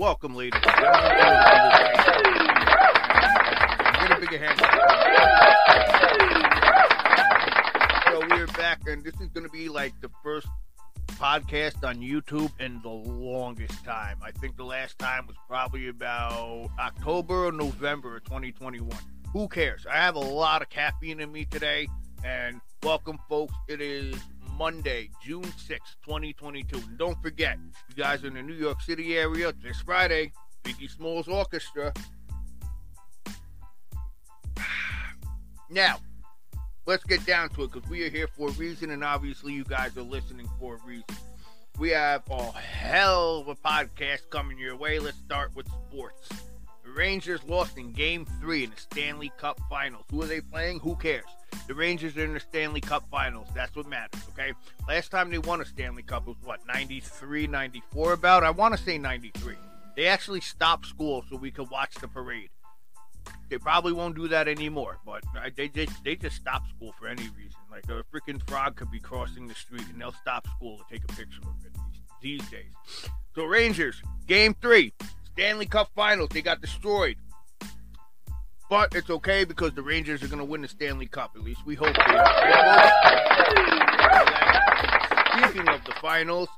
Welcome, ladies. Get a bigger hand. So we're back, and this is going to be like the first podcast on YouTube in the longest time. I think the last time was probably about October or November of 2021. Who cares? I have a lot of caffeine in me today, and welcome, folks. It is Monday, June 6th, 2022. And don't forget, you guys in the New York City area this Friday, Biggie Smalls Orchestra. Now, let's get down to it because we are here for a reason, and obviously, you guys are listening for a reason. We have a hell of a podcast coming your way. Let's start with sports. The Rangers lost in game three in the Stanley Cup Finals. Who are they playing? Who cares? The Rangers are in the Stanley Cup Finals. That's what matters, okay? Last time they won a Stanley Cup was what, 93, 94 about? I want to say 93. They actually stopped school so we could watch the parade. They probably won't do that anymore, but they just they just stop school for any reason. Like a freaking frog could be crossing the street and they'll stop school to take a picture of it these, these days. So Rangers, game three, Stanley Cup Finals, they got destroyed. But it's okay because the Rangers are going to win the Stanley Cup. At least we hope they are. Speaking of the finals,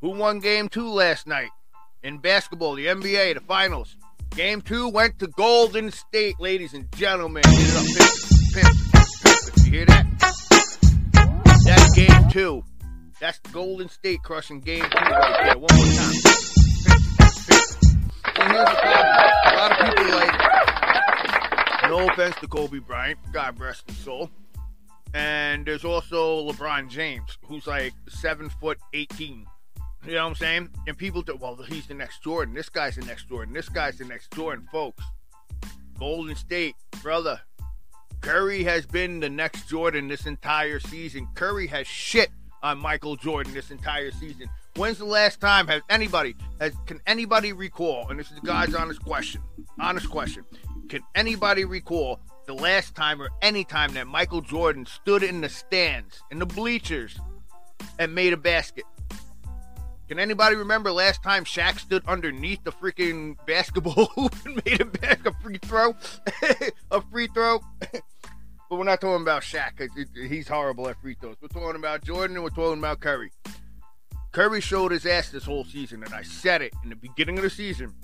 who won game two last night? In basketball, the NBA, the finals. Game two went to Golden State, ladies and gentlemen. Get it up, pimp, pimp, pimp. You hear that? That's game two. That's Golden State crushing game two right there. One more time. And here's the problem. A lot of people like, no offense to Kobe Bryant, God rest his soul. And there's also LeBron James, who's like seven foot eighteen. You know what I'm saying? And people think, well, he's the next Jordan. This guy's the next Jordan. This guy's the next Jordan, folks. Golden State, brother. Curry has been the next Jordan this entire season. Curry has shit on Michael Jordan this entire season. When's the last time has anybody has can anybody recall? And this is the guy's honest question. Honest question. Can anybody recall the last time or any time that Michael Jordan stood in the stands, in the bleachers, and made a basket? Can anybody remember last time Shaq stood underneath the freaking basketball hoop and made a, back, a free throw? a free throw? but we're not talking about Shaq. He's horrible at free throws. We're talking about Jordan and we're talking about Curry. Curry showed his ass this whole season, and I said it in the beginning of the season.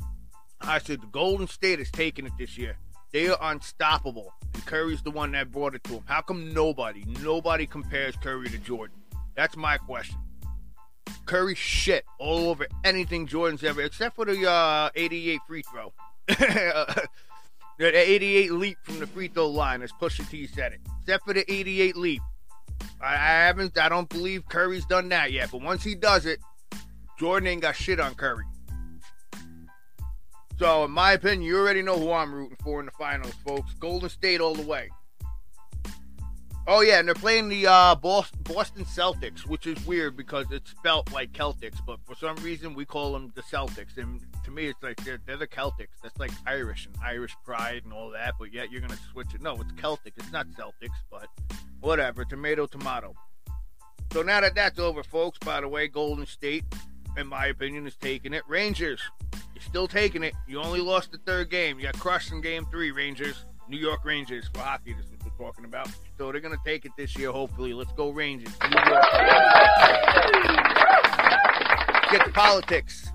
I said the Golden State is taking it this year. They are unstoppable, and Curry's the one that brought it to him. How come nobody, nobody compares Curry to Jordan? That's my question. Curry shit all over anything Jordan's ever, except for the uh, 88 free throw. the 88 leap from the free throw line, as Pusha T said it. Except for the 88 leap. I, I haven't, I don't believe Curry's done that yet. But once he does it, Jordan ain't got shit on Curry. So, in my opinion, you already know who I'm rooting for in the finals, folks. Golden State all the way. Oh yeah, and they're playing the uh, Boston Celtics, which is weird because it's spelt like Celtics, but for some reason we call them the Celtics. And to me, it's like they're, they're the Celtics. That's like Irish and Irish pride and all that. But yet you're gonna switch it. No, it's Celtic. It's not Celtics, but whatever. Tomato, tomato. So now that that's over, folks. By the way, Golden State, in my opinion, is taking it. Rangers, you're still taking it. You only lost the third game. You got crushed in Game Three. Rangers, New York Rangers for hockey. This we're talking about. So they're going to take it this year, hopefully. Let's go, Rangers. Get to politics.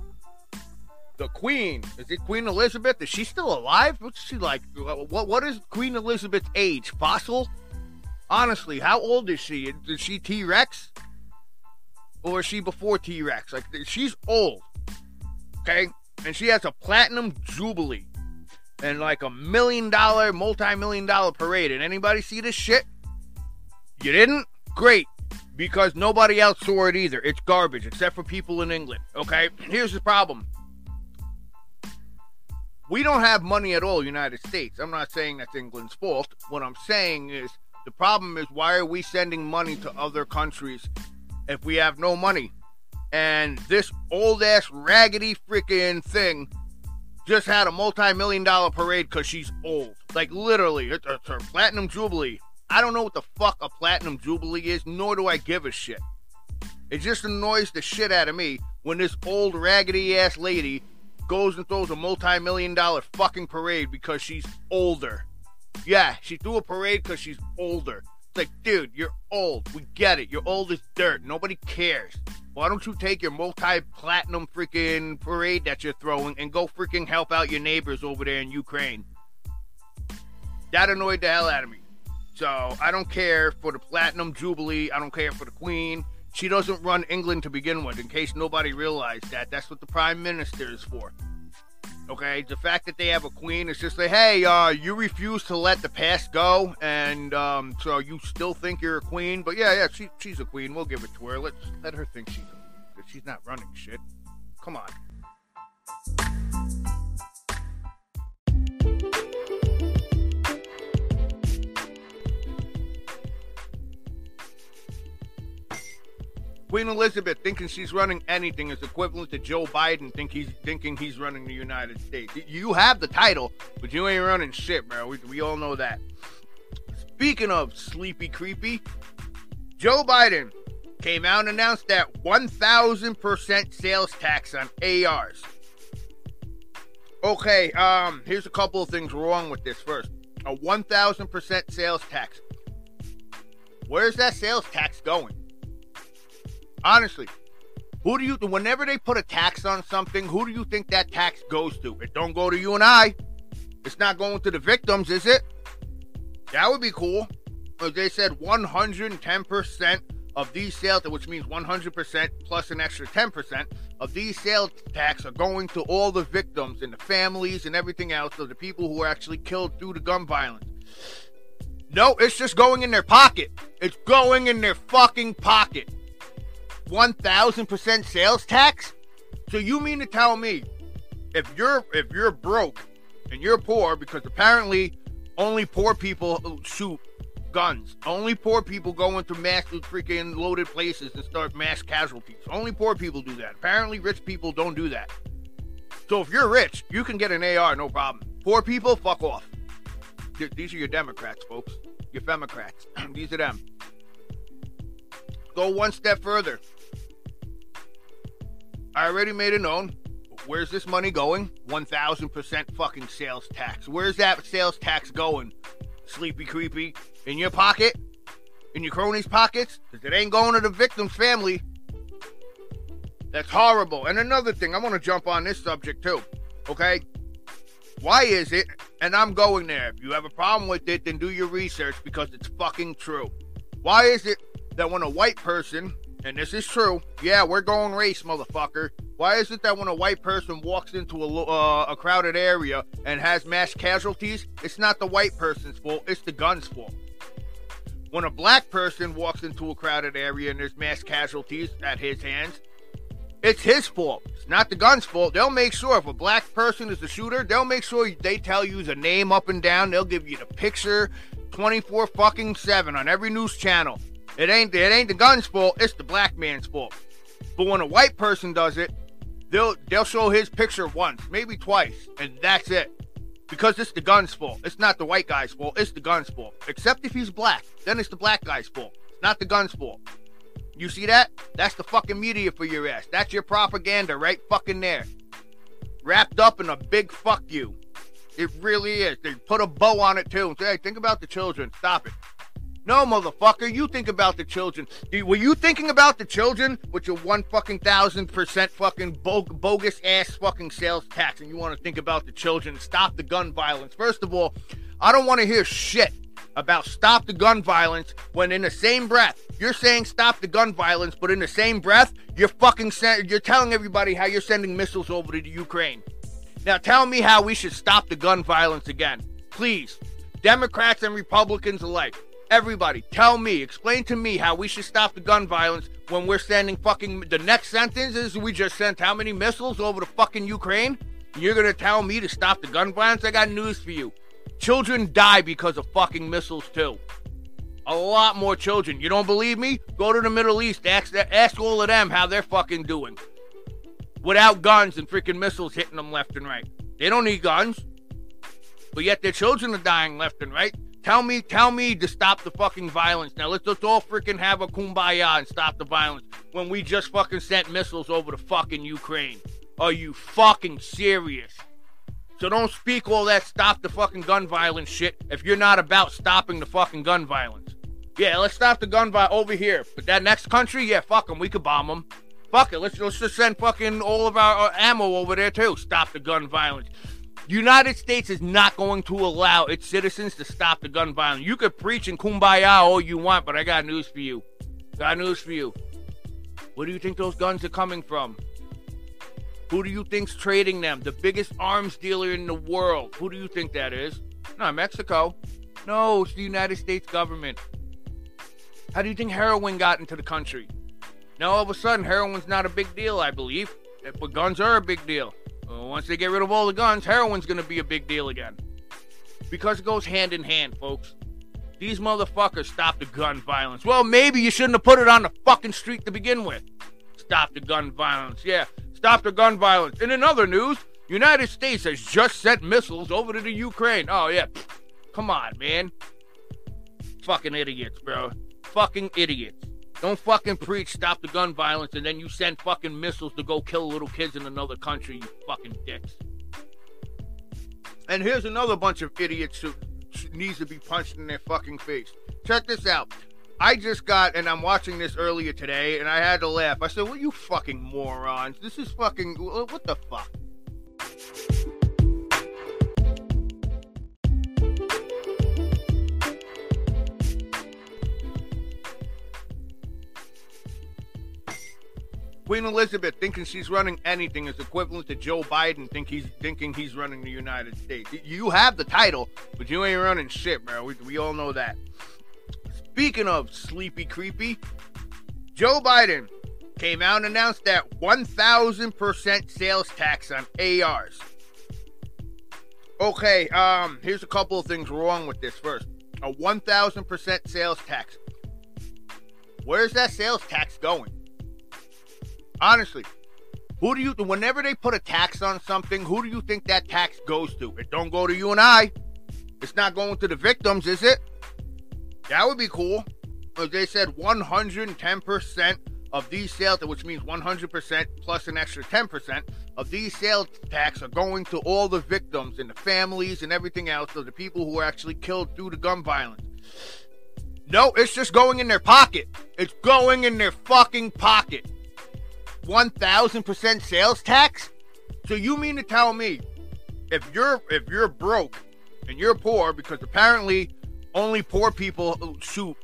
The Queen. Is it Queen Elizabeth? Is she still alive? What's she like? What What is Queen Elizabeth's age? Fossil? Honestly, how old is she? Is she T Rex? Or is she before T Rex? Like, she's old. Okay? And she has a platinum jubilee and like a million dollar, multi million dollar parade. And anybody see this shit? You didn't? Great. Because nobody else saw it either. It's garbage, except for people in England. Okay? Here's the problem. We don't have money at all, United States. I'm not saying that's England's fault. What I'm saying is the problem is why are we sending money to other countries if we have no money? And this old ass raggedy freaking thing just had a multi million dollar parade because she's old. Like literally, it's, it's her platinum jubilee. I don't know what the fuck a platinum jubilee is, nor do I give a shit. It just annoys the shit out of me when this old raggedy ass lady goes and throws a multi-million dollar fucking parade because she's older. Yeah, she threw a parade because she's older. Like, dude, you're old. We get it. You're old as dirt. Nobody cares. Why don't you take your multi-platinum freaking parade that you're throwing and go freaking help out your neighbors over there in Ukraine? That annoyed the hell out of me. So I don't care for the platinum jubilee. I don't care for the queen. She doesn't run England to begin with. In case nobody realized that, that's what the prime minister is for. Okay, the fact that they have a queen is just like, hey, uh, you refuse to let the past go, and um, so you still think you're a queen. But yeah, yeah, she, she's a queen. We'll give it to her. Let's let her think she's a, she's not running shit. Come on. Queen Elizabeth thinking she's running anything is equivalent to Joe Biden think he's thinking he's running the United States. You have the title, but you ain't running shit, bro. We, we all know that. Speaking of sleepy creepy, Joe Biden came out and announced that 1,000% sales tax on ARs. Okay, um, here's a couple of things wrong with this first. A 1,000% sales tax. Where's that sales tax going? Honestly, who do you whenever they put a tax on something, who do you think that tax goes to? It don't go to you and I. It's not going to the victims, is it? That would be cool. But they said 110% of these sales, which means 100% plus an extra 10% of these sales tax are going to all the victims and the families and everything else of the people who were actually killed through the gun violence. No, it's just going in their pocket. It's going in their fucking pocket. 1000% sales tax? So you mean to tell me if you're if you're broke and you're poor because apparently only poor people shoot guns. Only poor people go into mass freaking loaded places and start mass casualties. Only poor people do that. Apparently rich people don't do that. So if you're rich, you can get an AR no problem. Poor people, fuck off. These are your Democrats, folks. Your Democrats. These are them. Go one step further. I already made it known. Where's this money going? 1000% fucking sales tax. Where's that sales tax going? Sleepy creepy. In your pocket? In your cronies' pockets? Because it ain't going to the victim's family. That's horrible. And another thing, I want to jump on this subject too. Okay? Why is it, and I'm going there, if you have a problem with it, then do your research because it's fucking true. Why is it that when a white person and this is true. Yeah, we're going race, motherfucker. Why is it that when a white person walks into a, uh, a crowded area and has mass casualties, it's not the white person's fault, it's the gun's fault? When a black person walks into a crowded area and there's mass casualties at his hands, it's his fault. It's not the gun's fault. They'll make sure if a black person is the shooter, they'll make sure they tell you the name up and down. They'll give you the picture 24 fucking 7 on every news channel. It ain't it ain't the gun's fault. It's the black man's fault. But when a white person does it, they'll they'll show his picture once, maybe twice, and that's it. Because it's the gun's fault. It's not the white guy's fault. It's the gun's fault. Except if he's black, then it's the black guy's fault. Not the gun's fault. You see that? That's the fucking media for your ass. That's your propaganda right fucking there. Wrapped up in a big fuck you. It really is. They put a bow on it too. and say, hey, think about the children. Stop it. No, motherfucker, you think about the children. Were you thinking about the children with your one fucking thousand percent fucking bogus ass fucking sales tax and you want to think about the children? Stop the gun violence. First of all, I don't want to hear shit about stop the gun violence when in the same breath you're saying stop the gun violence, but in the same breath you're fucking you're telling everybody how you're sending missiles over to the Ukraine. Now tell me how we should stop the gun violence again, please. Democrats and Republicans alike. Everybody, tell me, explain to me how we should stop the gun violence when we're sending fucking. The next sentence is we just sent how many missiles over to fucking Ukraine? You're gonna tell me to stop the gun violence? I got news for you. Children die because of fucking missiles too. A lot more children. You don't believe me? Go to the Middle East. Ask, ask all of them how they're fucking doing. Without guns and freaking missiles hitting them left and right. They don't need guns. But yet their children are dying left and right. Tell me, tell me to stop the fucking violence. Now let's let's all freaking have a kumbaya and stop the violence when we just fucking sent missiles over to fucking Ukraine. Are you fucking serious? So don't speak all that stop the fucking gun violence shit if you're not about stopping the fucking gun violence. Yeah, let's stop the gun violence over here. But that next country, yeah, fuck them. We could bomb them. Fuck it. Let's, let's just send fucking all of our uh, ammo over there too. Stop the gun violence. United States is not going to allow its citizens to stop the gun violence. You could preach in kumbaya all you want, but I got news for you. Got news for you. Where do you think those guns are coming from? Who do you think's trading them? The biggest arms dealer in the world. Who do you think that is? Not Mexico. No, it's the United States government. How do you think heroin got into the country? Now all of a sudden, heroin's not a big deal, I believe. But guns are a big deal. Once they get rid of all the guns, heroin's gonna be a big deal again. Because it goes hand in hand, folks. These motherfuckers stop the gun violence. Well, maybe you shouldn't have put it on the fucking street to begin with. Stop the gun violence. Yeah, stop the gun violence. And in other news, United States has just sent missiles over to the Ukraine. Oh yeah. Come on, man. Fucking idiots, bro. Fucking idiots. Don't fucking preach stop the gun violence and then you send fucking missiles to go kill little kids in another country, you fucking dicks. And here's another bunch of idiots who needs to be punched in their fucking face. Check this out. I just got, and I'm watching this earlier today, and I had to laugh. I said, "Well, you fucking morons! This is fucking what the fuck." Queen Elizabeth thinking she's running anything is equivalent to Joe Biden think he's thinking he's running the United States. You have the title, but you ain't running shit, bro. We, we all know that. Speaking of sleepy creepy, Joe Biden came out and announced that 1,000% sales tax on ARs. Okay, um, here's a couple of things wrong with this. First, a 1,000% sales tax. Where's that sales tax going? Honestly, who do you whenever they put a tax on something, who do you think that tax goes to? It don't go to you and I. It's not going to the victims, is it? That would be cool. If they said 110% of these sales, which means 100% plus an extra 10% of these sales tax are going to all the victims and the families and everything else of the people who were actually killed due to gun violence. No, it's just going in their pocket. It's going in their fucking pocket. 1000% sales tax? So you mean to tell me if you're if you're broke and you're poor because apparently only poor people shoot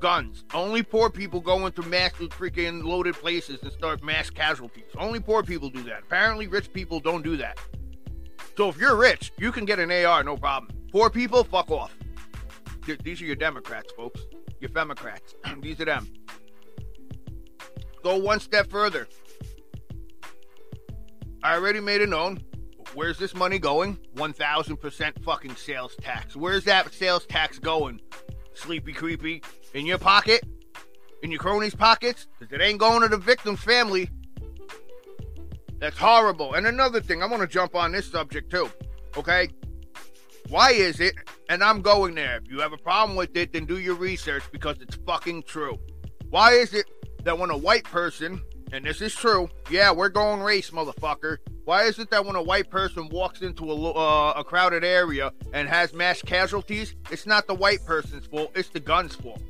guns. Only poor people go into mass freaking loaded places and start mass casualties. Only poor people do that. Apparently rich people don't do that. So if you're rich, you can get an AR, no problem. Poor people, fuck off. These are your Democrats, folks. Your Democrats. These are them. Go one step further. I already made it known. Where's this money going? 1000% fucking sales tax. Where's that sales tax going? Sleepy creepy. In your pocket? In your cronies' pockets? Because it ain't going to the victim's family. That's horrible. And another thing, I want to jump on this subject too. Okay? Why is it, and I'm going there, if you have a problem with it, then do your research because it's fucking true. Why is it that when a white person and this is true. Yeah, we're going race, motherfucker. Why is it that when a white person walks into a, uh, a crowded area and has mass casualties, it's not the white person's fault, it's the gun's fault?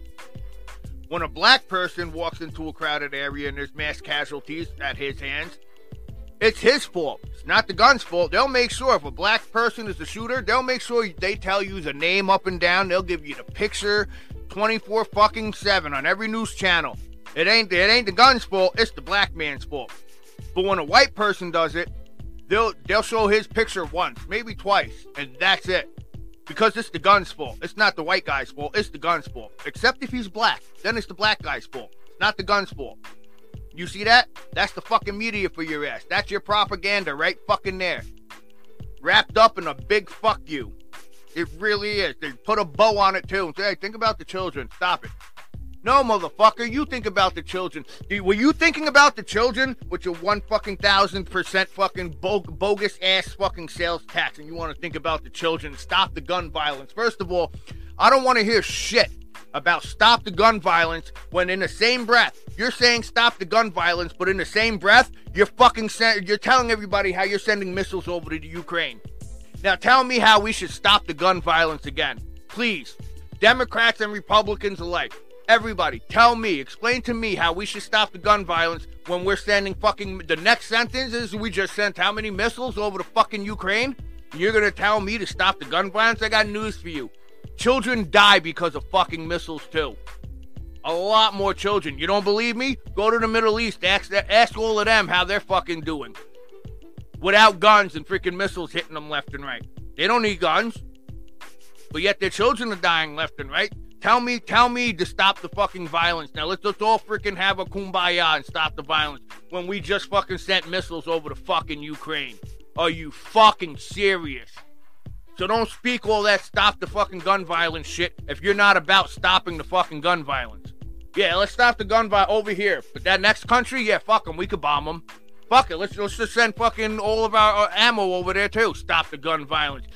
When a black person walks into a crowded area and there's mass casualties at his hands, it's his fault. It's not the gun's fault. They'll make sure if a black person is the shooter, they'll make sure they tell you the name up and down. They'll give you the picture 24 fucking 7 on every news channel. It ain't it ain't the gun's fault. It's the black man's fault. But when a white person does it, they'll they'll show his picture once, maybe twice, and that's it. Because it's the gun's fault. It's not the white guy's fault. It's the gun's fault. Except if he's black, then it's the black guy's fault. Not the gun's fault. You see that? That's the fucking media for your ass. That's your propaganda right fucking there. Wrapped up in a big fuck you. It really is. They put a bow on it too and say, hey, think about the children. Stop it. No, motherfucker, you think about the children. Were you thinking about the children with your one fucking thousand percent fucking bogus ass fucking sales tax and you want to think about the children? Stop the gun violence. First of all, I don't want to hear shit about stop the gun violence when in the same breath you're saying stop the gun violence, but in the same breath you're fucking you're telling everybody how you're sending missiles over to the Ukraine. Now tell me how we should stop the gun violence again, please. Democrats and Republicans alike. Everybody, tell me, explain to me how we should stop the gun violence when we're sending fucking. The next sentence is we just sent how many missiles over to fucking Ukraine? You're gonna tell me to stop the gun violence? I got news for you. Children die because of fucking missiles too. A lot more children. You don't believe me? Go to the Middle East. Ask, ask all of them how they're fucking doing. Without guns and freaking missiles hitting them left and right. They don't need guns. But yet their children are dying left and right. Tell me, tell me to stop the fucking violence. Now let's, let's all freaking have a kumbaya and stop the violence when we just fucking sent missiles over to fucking Ukraine. Are you fucking serious? So don't speak all that stop the fucking gun violence shit if you're not about stopping the fucking gun violence. Yeah, let's stop the gun violence over here. But that next country, yeah, fuck them. We could bomb them. Fuck it. Let's, let's just send fucking all of our, our ammo over there too. Stop the gun violence.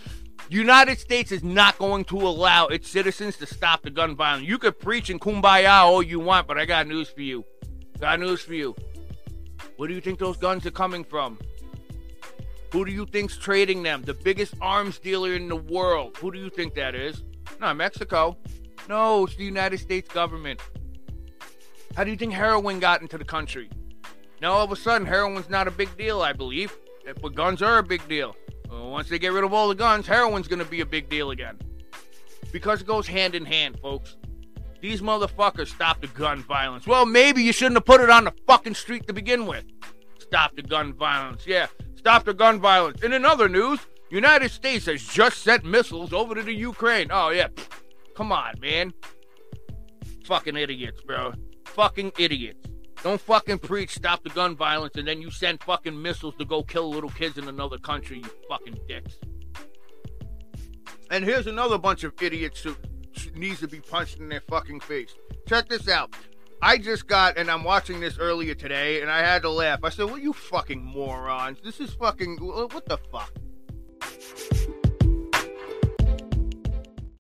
United States is not going to allow its citizens to stop the gun violence. You could preach in kumbaya all you want, but I got news for you. Got news for you. Where do you think those guns are coming from? Who do you think's trading them? The biggest arms dealer in the world. Who do you think that is? Not Mexico. No, it's the United States government. How do you think heroin got into the country? Now all of a sudden heroin's not a big deal, I believe. But guns are a big deal. Once they get rid of all the guns, heroin's gonna be a big deal again. Because it goes hand in hand, folks. These motherfuckers stop the gun violence. Well, maybe you shouldn't have put it on the fucking street to begin with. Stop the gun violence. Yeah, stop the gun violence. And in other news, United States has just sent missiles over to the Ukraine. Oh yeah, come on, man. Fucking idiots, bro. Fucking idiots. Don't fucking preach stop the gun violence and then you send fucking missiles to go kill little kids in another country, you fucking dicks. And here's another bunch of idiots who needs to be punched in their fucking face. Check this out. I just got, and I'm watching this earlier today, and I had to laugh. I said, well, you fucking morons. This is fucking, what the fuck?